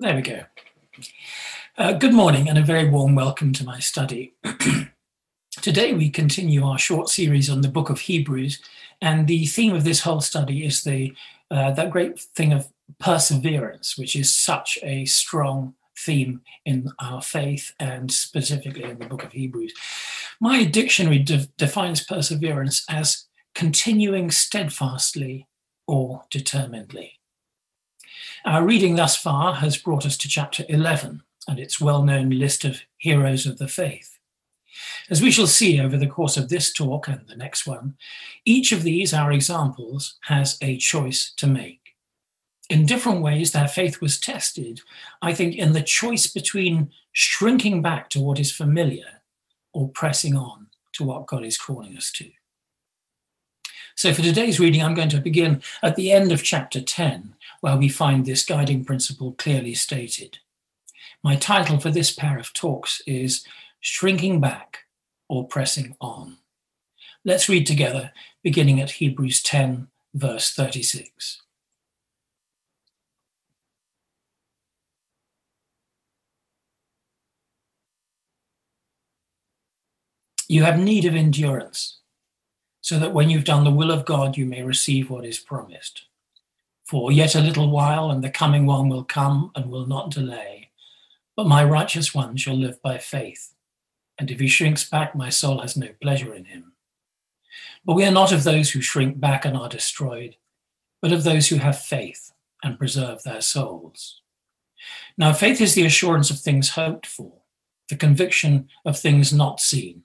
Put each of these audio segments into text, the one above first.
There we go. Uh, good morning and a very warm welcome to my study. Today we continue our short series on the book of Hebrews, and the theme of this whole study is the uh, that great thing of perseverance, which is such a strong theme in our faith and specifically in the book of Hebrews. My dictionary de- defines perseverance as continuing steadfastly or determinedly. Our reading thus far has brought us to chapter 11 and its well known list of heroes of the faith. As we shall see over the course of this talk and the next one, each of these, our examples, has a choice to make. In different ways, their faith was tested, I think, in the choice between shrinking back to what is familiar or pressing on to what God is calling us to. So, for today's reading, I'm going to begin at the end of chapter 10 where we find this guiding principle clearly stated. My title for this pair of talks is Shrinking Back or Pressing On. Let's read together, beginning at Hebrews 10, verse 36. You have need of endurance, so that when you've done the will of God, you may receive what is promised. For yet a little while, and the coming one will come and will not delay. But my righteous one shall live by faith. And if he shrinks back, my soul has no pleasure in him. But we are not of those who shrink back and are destroyed, but of those who have faith and preserve their souls. Now, faith is the assurance of things hoped for, the conviction of things not seen.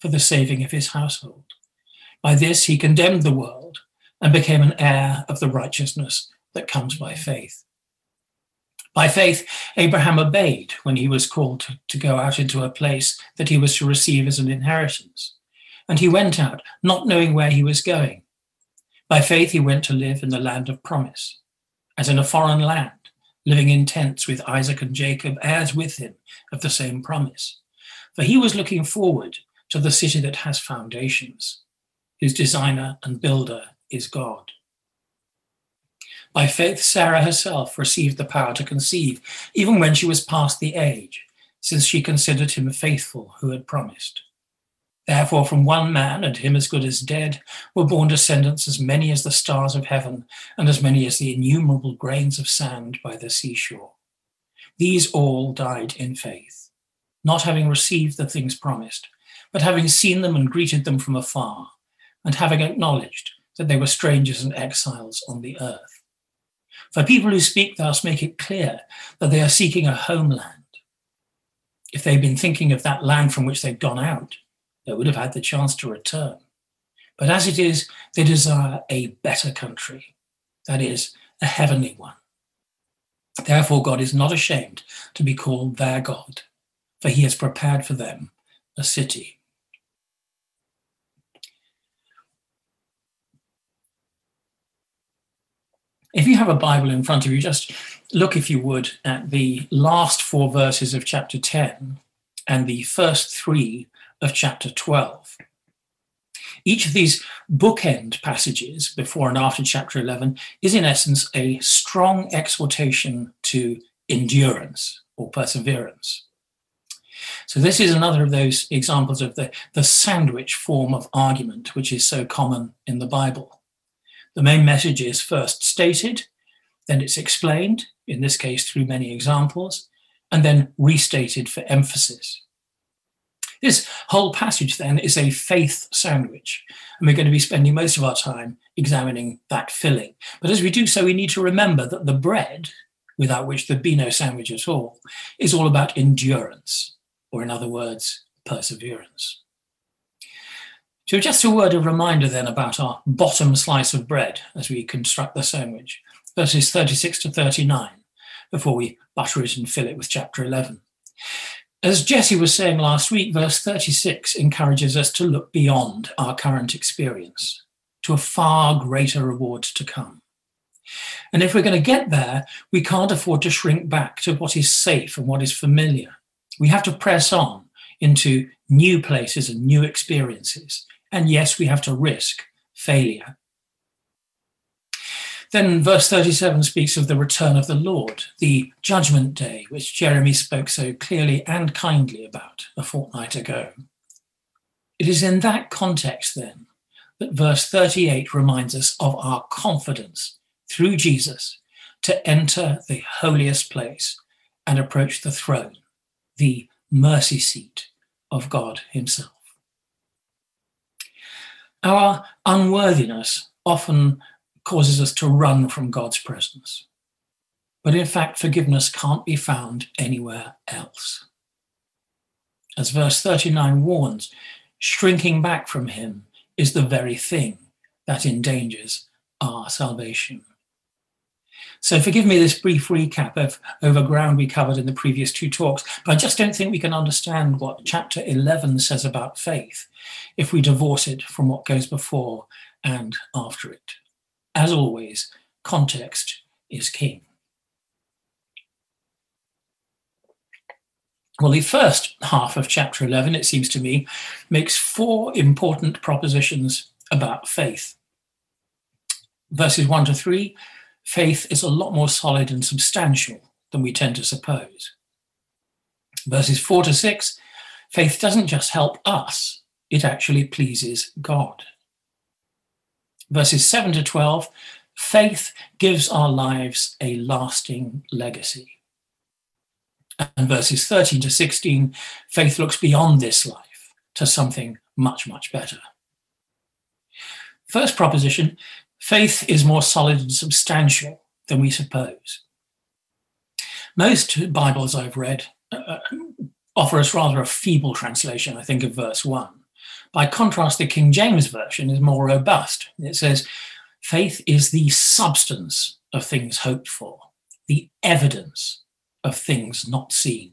for the saving of his household. By this, he condemned the world and became an heir of the righteousness that comes by faith. By faith, Abraham obeyed when he was called to, go out into a place that he was to receive as an inheritance. And he went out, not knowing where he was going. By faith, he went to live in the land of promise, as in a foreign land, living in tents with Isaac and Jacob, heirs with him of the same promise. For he was looking forward to the city that has foundations, whose designer and builder is God. By faith, Sarah herself received the power to conceive, even when she was past the age, since she considered him faithful who had promised. Therefore, from one man, and him as good as dead, were born descendants as many as the stars of heaven, and as many as the innumerable grains of sand by the seashore. These all died in faith, not having received the things promised, but having seen them and greeted them from afar, and having acknowledged that they were strangers and exiles on the earth. For people who speak thus make it clear that they are seeking a homeland. If they'd been thinking of that land from which they'd gone out, they would have had the chance to return. But as it is, they desire a better country, that is, a heavenly one. Therefore, God is not ashamed to be called their God, for he has prepared for them a city. If you have a Bible in front of you, just look, if you would, at the last four verses of chapter 10 and the first three of chapter 12. Each of these bookend passages, before and after chapter 11, is in essence a strong exhortation to endurance or perseverance. So, this is another of those examples of the, the sandwich form of argument, which is so common in the Bible. The main message is first stated, then it's explained, in this case through many examples, and then restated for emphasis. This whole passage then is a faith sandwich, and we're going to be spending most of our time examining that filling. But as we do so, we need to remember that the bread, without which there'd be no sandwich at all, is all about endurance, or in other words, perseverance. So, just a word of reminder then about our bottom slice of bread as we construct the sandwich, verses 36 to 39, before we butter it and fill it with chapter 11. As Jesse was saying last week, verse 36 encourages us to look beyond our current experience to a far greater reward to come. And if we're going to get there, we can't afford to shrink back to what is safe and what is familiar. We have to press on into new places and new experiences. And yes, we have to risk failure then verse 37 speaks of the return of the Lord, the judgment day, which Jeremy spoke so clearly and kindly about a fortnight ago. It is in that context, then, that verse 38 reminds us of our confidence through Jesus to enter the holiest place and approach the throne, the mercy seat of God Himself. Our unworthiness often causes us to run from God's presence. But in fact, forgiveness can't be found anywhere else. As verse 39 warns, shrinking back from Him is the very thing that endangers our salvation. So forgive me this brief recap of over ground we covered in the previous two talks, but I just don't think we can understand what chapter 11 says about faith if we divorce it from what goes before and after it as always, context is king. Well, the first half of chapter 11, it seems to me, makes four important propositions about faith. Verses 1 to 3 faith is a lot more solid and substantial than we tend to suppose. Verses 4 to 6 faith doesn't just help us, it actually pleases God verses 7 to 12, faith gives our lives a lasting legacy. And verses 13 to 16, faith looks beyond this life to something much, much better. First proposition faith is more solid and substantial than we suppose. Most Bibles I've read uh, offer us rather a feeble translation, I think, of verse 1. By contrast, the King James Version is more robust. It says, faith is the substance of things hoped for, the evidence of things not seen.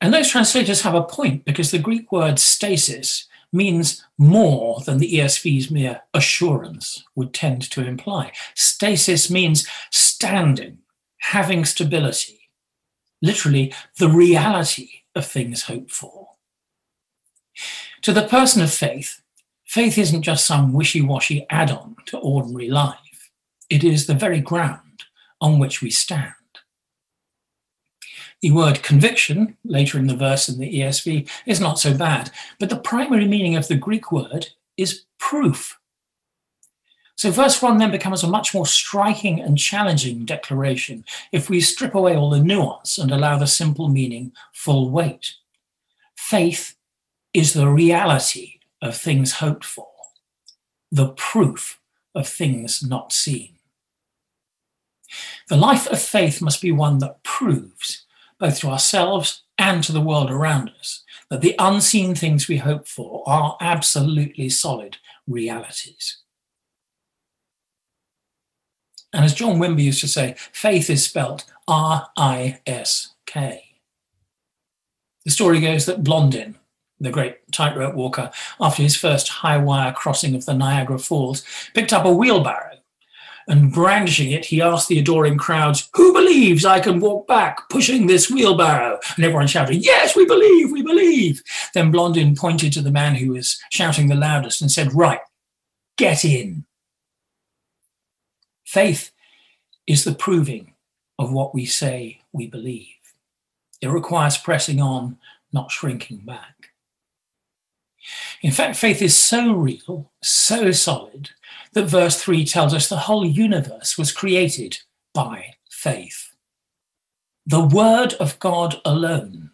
And those translators have a point because the Greek word stasis means more than the ESV's mere assurance would tend to imply. Stasis means standing, having stability, literally the reality of things hoped for. To the person of faith, faith isn't just some wishy washy add on to ordinary life, it is the very ground on which we stand. The word conviction, later in the verse in the ESV, is not so bad, but the primary meaning of the Greek word is proof. So, verse 1 then becomes a much more striking and challenging declaration if we strip away all the nuance and allow the simple meaning full weight. Faith is the reality of things hoped for, the proof of things not seen. The life of faith must be one that proves, both to ourselves and to the world around us, that the unseen things we hope for are absolutely solid realities. And as John Wimber used to say, faith is spelt R I S K. The story goes that Blondin, the great tightrope walker, after his first high wire crossing of the Niagara Falls, picked up a wheelbarrow and brandishing it, he asked the adoring crowds, Who believes I can walk back pushing this wheelbarrow? And everyone shouted, Yes, we believe, we believe. Then Blondin pointed to the man who was shouting the loudest and said, Right, get in. Faith is the proving of what we say we believe. It requires pressing on, not shrinking back. In fact, faith is so real, so solid, that verse 3 tells us the whole universe was created by faith. The Word of God alone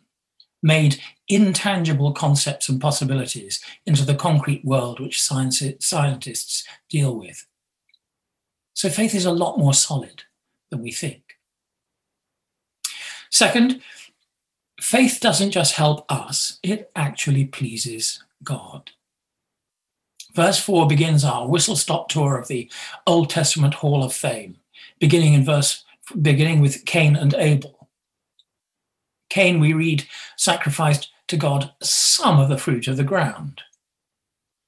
made intangible concepts and possibilities into the concrete world which science, scientists deal with. So faith is a lot more solid than we think. Second, faith doesn't just help us, it actually pleases God. Verse 4 begins our whistle stop tour of the Old Testament Hall of Fame, beginning in verse beginning with Cain and Abel. Cain, we read, sacrificed to God some of the fruit of the ground.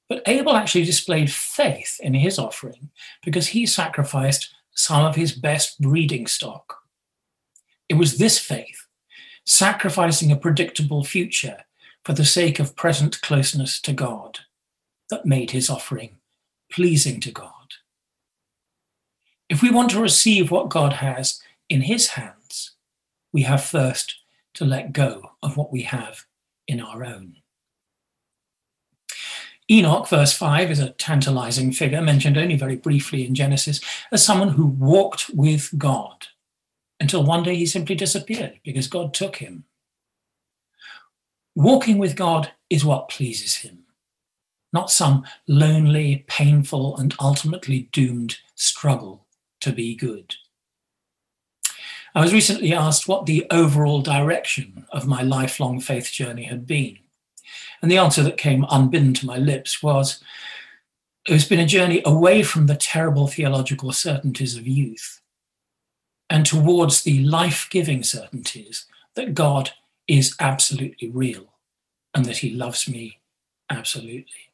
But Abel actually displayed faith in his offering because he sacrificed some of his best breeding stock. It was this faith, sacrificing a predictable future for the sake of present closeness to God, that made his offering pleasing to God. If we want to receive what God has in his hands, we have first to let go of what we have in our own. Enoch, verse 5, is a tantalizing figure mentioned only very briefly in Genesis as someone who walked with God until one day he simply disappeared because God took him. Walking with God is what pleases him, not some lonely, painful, and ultimately doomed struggle to be good. I was recently asked what the overall direction of my lifelong faith journey had been. And the answer that came unbidden to my lips was it's been a journey away from the terrible theological certainties of youth and towards the life giving certainties that God is absolutely real and that he loves me absolutely.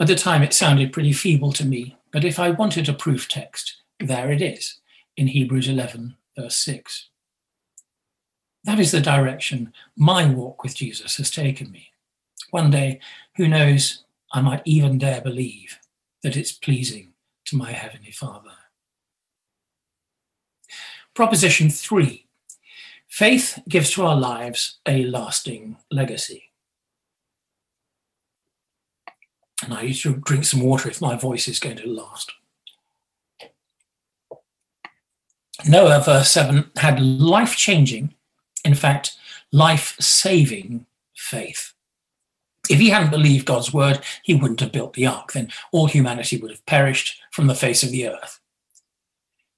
At the time, it sounded pretty feeble to me, but if I wanted a proof text, there it is in Hebrews 11, verse 6. That is the direction my walk with Jesus has taken me. One day, who knows, I might even dare believe that it's pleasing to my Heavenly Father. Proposition three faith gives to our lives a lasting legacy. And I to drink some water if my voice is going to last. Noah, verse 7, had life changing, in fact, life saving faith. If he hadn't believed God's word, he wouldn't have built the ark. Then all humanity would have perished from the face of the earth.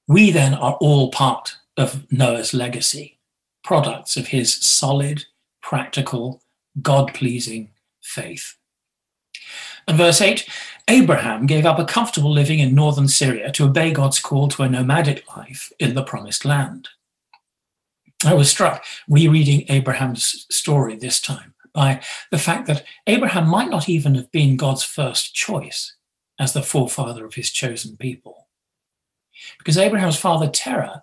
We then are all part of Noah's legacy, products of his solid, practical, God pleasing faith. And verse 8 Abraham gave up a comfortable living in northern Syria to obey God's call to a nomadic life in the promised land. I was struck rereading Abraham's story this time by the fact that Abraham might not even have been God's first choice as the forefather of his chosen people. Because Abraham's father Terah,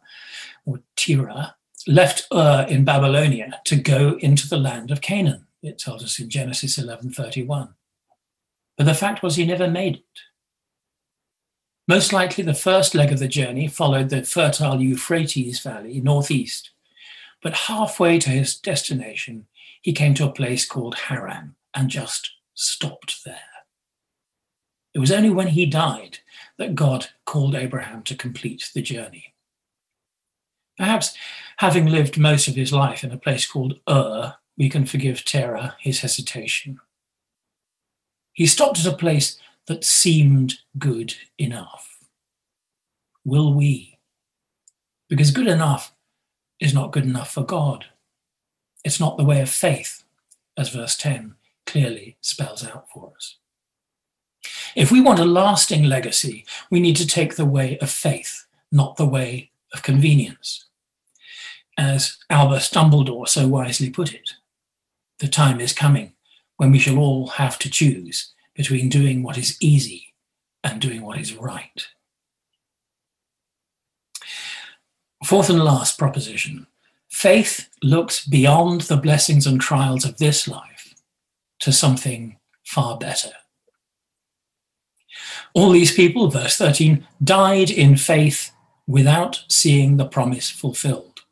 or Terah, left Ur in Babylonia to go into the land of Canaan. It tells us in Genesis 11:31. But the fact was, he never made it. Most likely, the first leg of the journey followed the fertile Euphrates Valley northeast. But halfway to his destination, he came to a place called Haran and just stopped there. It was only when he died that God called Abraham to complete the journey. Perhaps having lived most of his life in a place called Ur, we can forgive Terah his hesitation. He stopped at a place that seemed good enough. Will we? Because good enough is not good enough for God. It's not the way of faith, as verse 10 clearly spells out for us. If we want a lasting legacy, we need to take the way of faith, not the way of convenience. As Albus Dumbledore so wisely put it, the time is coming when we shall all have to choose between doing what is easy and doing what is right. Fourth and last proposition faith looks beyond the blessings and trials of this life to something far better. All these people, verse 13, died in faith without seeing the promise fulfilled.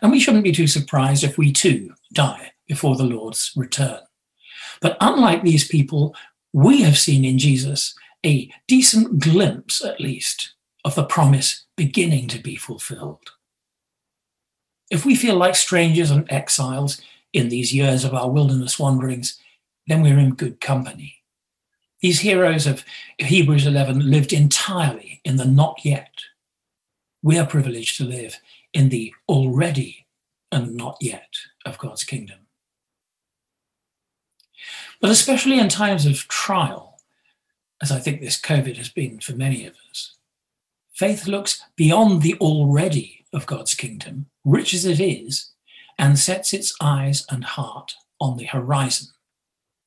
And we shouldn't be too surprised if we too die before the Lord's return. But unlike these people, we have seen in Jesus a decent glimpse, at least, of the promise beginning to be fulfilled. If we feel like strangers and exiles in these years of our wilderness wanderings, then we're in good company. These heroes of Hebrews 11 lived entirely in the not yet. We are privileged to live in the already and not yet of God's kingdom. But especially in times of trial, as I think this COVID has been for many of us, faith looks beyond the already of God's kingdom, rich as it is, and sets its eyes and heart on the horizon,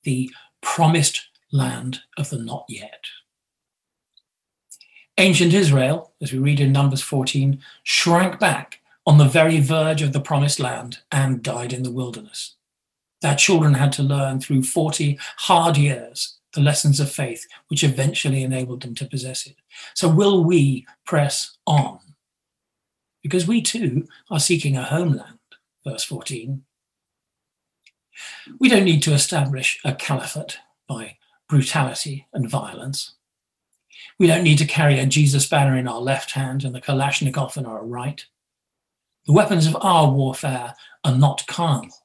the promised land of the not yet. Ancient Israel, as we read in Numbers 14, shrank back on the very verge of the promised land and died in the wilderness. Their children had to learn through 40 hard years the lessons of faith, which eventually enabled them to possess it. So, will we press on? Because we too are seeking a homeland, verse 14. We don't need to establish a caliphate by brutality and violence. We don't need to carry a Jesus banner in our left hand and the Kalashnikov in our right. The weapons of our warfare are not carnal,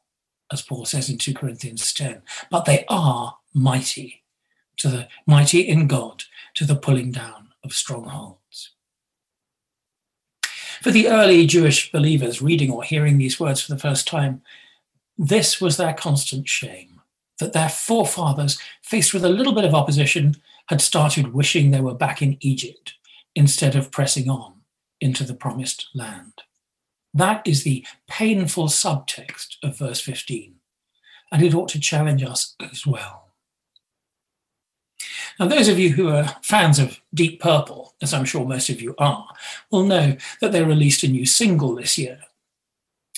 as Paul says in 2 Corinthians 10, but they are mighty, to the mighty in God, to the pulling down of strongholds. For the early Jewish believers reading or hearing these words for the first time, this was their constant shame that their forefathers, faced with a little bit of opposition, had started wishing they were back in Egypt instead of pressing on into the promised land. That is the painful subtext of verse 15, and it ought to challenge us as well. Now, those of you who are fans of Deep Purple, as I'm sure most of you are, will know that they released a new single this year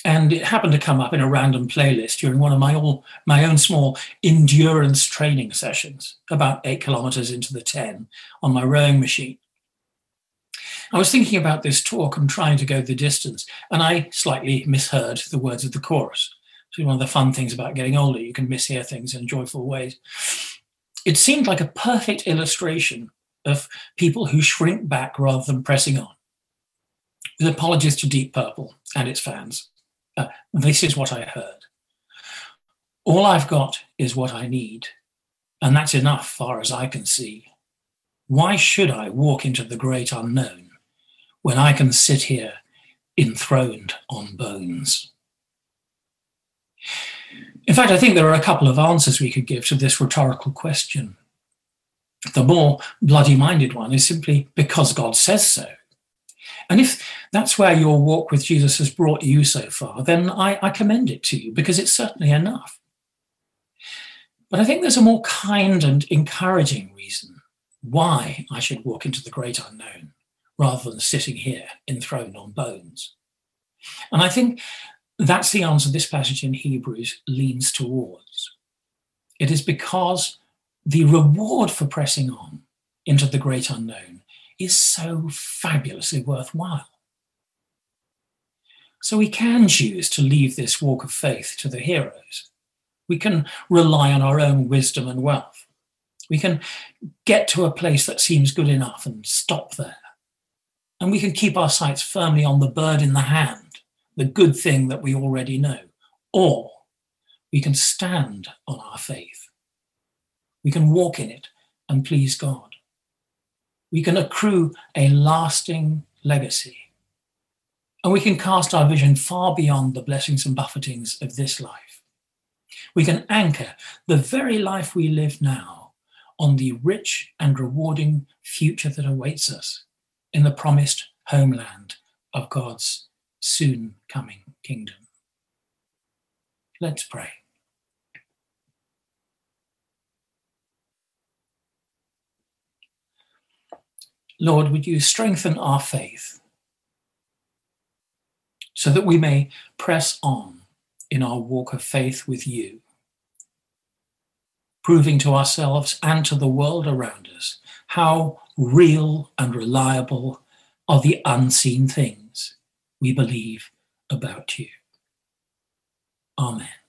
and it happened to come up in a random playlist during one of my all my own small endurance training sessions about eight kilometers into the 10 on my rowing machine i was thinking about this talk and trying to go the distance and i slightly misheard the words of the chorus so one of the fun things about getting older you can mishear things in joyful ways it seemed like a perfect illustration of people who shrink back rather than pressing on with apologies to deep purple and its fans uh, this is what I heard. All I've got is what I need, and that's enough far as I can see. Why should I walk into the great unknown when I can sit here enthroned on bones? In fact, I think there are a couple of answers we could give to this rhetorical question. The more bloody minded one is simply because God says so. And if that's where your walk with Jesus has brought you so far, then I, I commend it to you because it's certainly enough. But I think there's a more kind and encouraging reason why I should walk into the great unknown rather than sitting here enthroned on bones. And I think that's the answer this passage in Hebrews leans towards. It is because the reward for pressing on into the great unknown is so fabulously worthwhile. So we can choose to leave this walk of faith to the heroes. We can rely on our own wisdom and wealth. We can get to a place that seems good enough and stop there. And we can keep our sights firmly on the bird in the hand, the good thing that we already know. Or we can stand on our faith. We can walk in it and please God we can accrue a lasting legacy. And we can cast our vision far beyond the blessings and buffetings of this life. We can anchor the very life we live now on the rich and rewarding future that awaits us in the promised homeland of God's soon coming kingdom. Let's pray. Lord, would you strengthen our faith so that we may press on in our walk of faith with you, proving to ourselves and to the world around us how real and reliable are the unseen things we believe about you. Amen.